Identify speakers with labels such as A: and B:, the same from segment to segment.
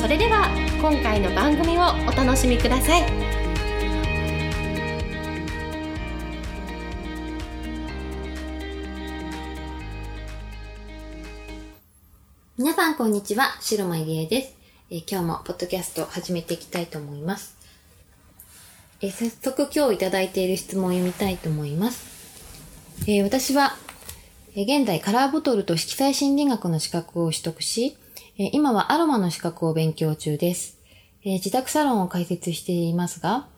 A: それでは今回の番組をお楽しみください
B: 皆さんこんにちは、白間入江です、えー、今日もポッドキャスト始めていきたいと思います。えー、早速今日いただいている質問を読みたいと思います。えー、私は現在カラーボトルと色彩心理学の資格を取得し、今はアロマの資格を勉強中です。自宅サロンを開設していますが、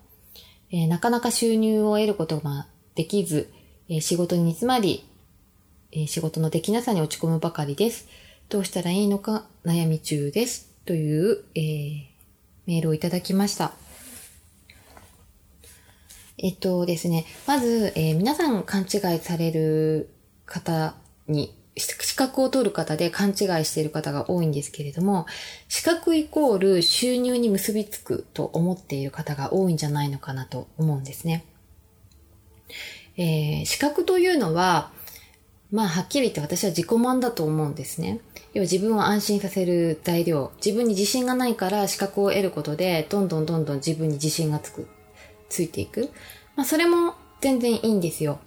B: なかなか収入を得ることができず、仕事に煮詰まり、仕事のできなさに落ち込むばかりです。どうしたらいいのか悩み中です。という、えー、メールをいただきました。えっとですね、まず、えー、皆さん勘違いされる方に、資格を取る方で勘違いしている方が多いんですけれども、資格イコール収入に結びつくと思っている方が多いんじゃないのかなと思うんですね。えー、資格というのは、まあ、はっきり言って私は自己満だと思うんですね。要は自分を安心させる材料。自分に自信がないから資格を得ることで、どんどんどんどん自分に自信がつく、ついていく。まあ、それも全然いいんですよ。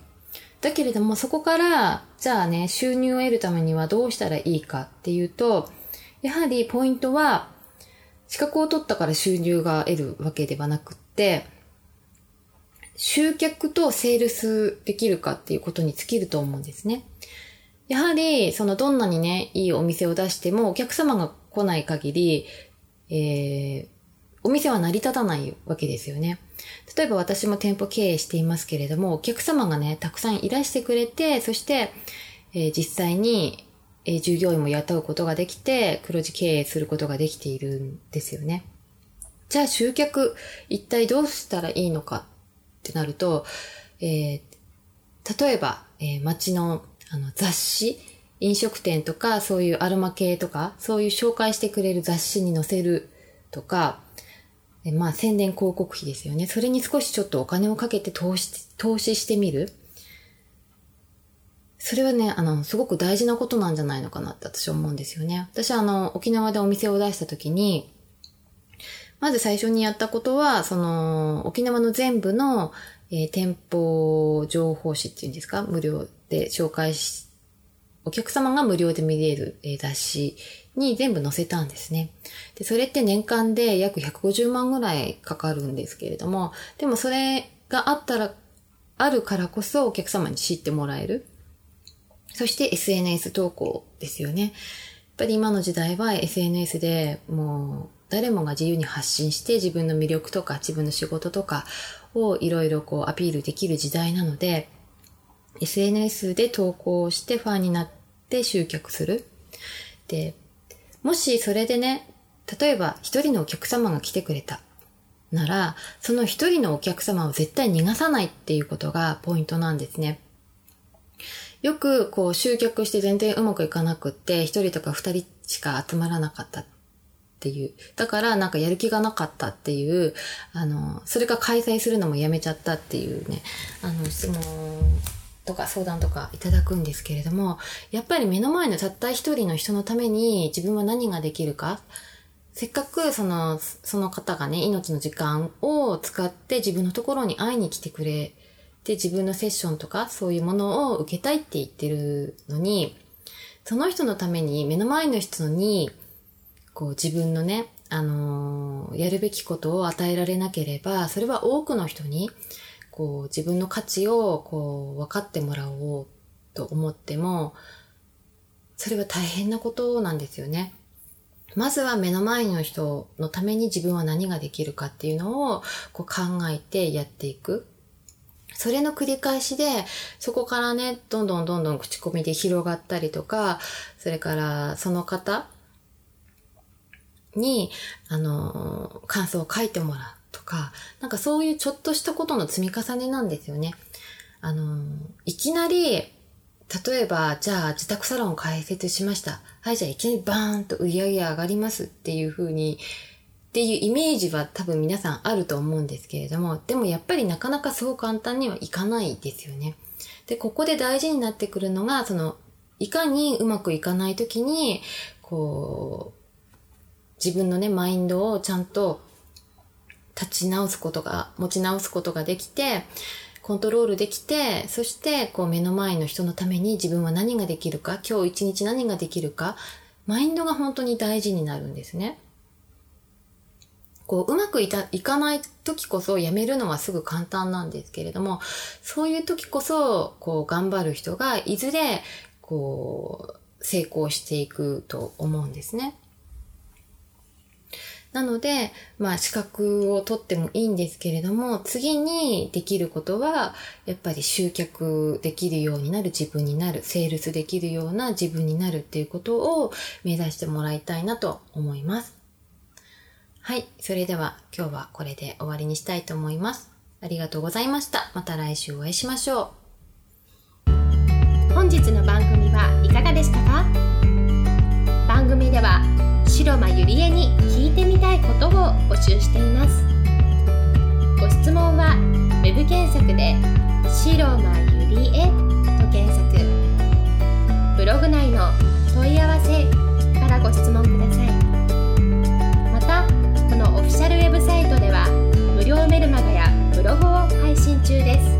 B: だけれども、そこから、じゃあね、収入を得るためにはどうしたらいいかっていうと、やはりポイントは、資格を取ったから収入が得るわけではなくって、集客とセールスできるかっていうことに尽きると思うんですね。やはり、そのどんなにね、いいお店を出してもお客様が来ない限り、えー、お店は成り立たないわけですよね。例えば私も店舗経営していますけれども、お客様がね、たくさんいらしてくれて、そして、えー、実際に、えー、従業員も雇うことができて、黒字経営することができているんですよね。じゃあ集客、一体どうしたらいいのかってなると、えー、例えば、えー、街のあの雑誌、飲食店とか、そういうアロマ系とか、そういう紹介してくれる雑誌に載せるとか、でまあ宣伝広告費ですよね。それに少しちょっとお金をかけて投資、投資してみる。それはね、あの、すごく大事なことなんじゃないのかなって私は思うんですよね。私はあの、沖縄でお店を出した時に、まず最初にやったことは、その、沖縄の全部の、えー、店舗情報誌っていうんですか？無料で紹介し、お客様が無料で見れる、えー、雑誌に全部載せたんですね。で、それって年間で約150万ぐらいかかるんですけれども、でもそれがあったら、あるからこそお客様に知ってもらえる。そして SNS 投稿ですよね。やっぱり今の時代は SNS でもう誰もが自由に発信して自分の魅力とか自分の仕事とかをいろいろこうアピールできる時代なので、SNS で投稿してファンになって集客する。で、もしそれでね、例えば一人のお客様が来てくれたなら、その一人のお客様を絶対逃がさないっていうことがポイントなんですね。よくこう集客して全然うまくいかなくって、一人とか二人しか集まらなかったっていう。だからなんかやる気がなかったっていう、あの、それが開催するのもやめちゃったっていうね、あの質問とか相談とかいただくんですけれども、やっぱり目の前のたった一人の人のために自分は何ができるか、せっかくその、その方がね、命の時間を使って自分のところに会いに来てくれて、自分のセッションとかそういうものを受けたいって言ってるのに、その人のために目の前の人に、こう自分のね、あのー、やるべきことを与えられなければ、それは多くの人にこう自分の価値をこう分かってもらおうと思っても、それは大変なことなんですよね。まずは目の前の人のために自分は何ができるかっていうのをこう考えてやっていく。それの繰り返しで、そこからね、どんどんどんどん口コミで広がったりとか、それからその方に、あの、感想を書いてもらうとか、なんかそういうちょっとしたことの積み重ねなんですよね。あの、いきなり、例えば、じゃあ自宅サロンを開設しました。はい、じゃあいきなりバーンと売り上げ上がりますっていう風に、っていうイメージは多分皆さんあると思うんですけれども、でもやっぱりなかなかそう簡単にはいかないですよね。で、ここで大事になってくるのが、その、いかにうまくいかないときに、こう、自分のね、マインドをちゃんと立ち直すことが、持ち直すことができて、コントロールできて、そしてこう目の前の人のために自分は何ができるか、今日一日何ができるか、マインドが本当に大事になるんですね。こう、うまくいたいかない時こそやめるのはすぐ簡単なんですけれども、そういう時こそ、こう、頑張る人が、いずれ、こう、成功していくと思うんですね。なので、まあ資格を取ってもいいんですけれども、次にできることは、やっぱり集客できるようになる自分になる、セールスできるような自分になるっていうことを目指してもらいたいなと思います。はい。それでは今日はこれで終わりにしたいと思います。ありがとうございました。また来週お会いしましょ
A: う。本日の番組白間ゆりえに聞いてみたいことを募集しています。ご質問は web 検索で「白間ゆりえ」と検索。ブログ内の問い合わせからご質問ください。またこのオフィシャルウェブサイトでは無料メルマガやブログを配信中です。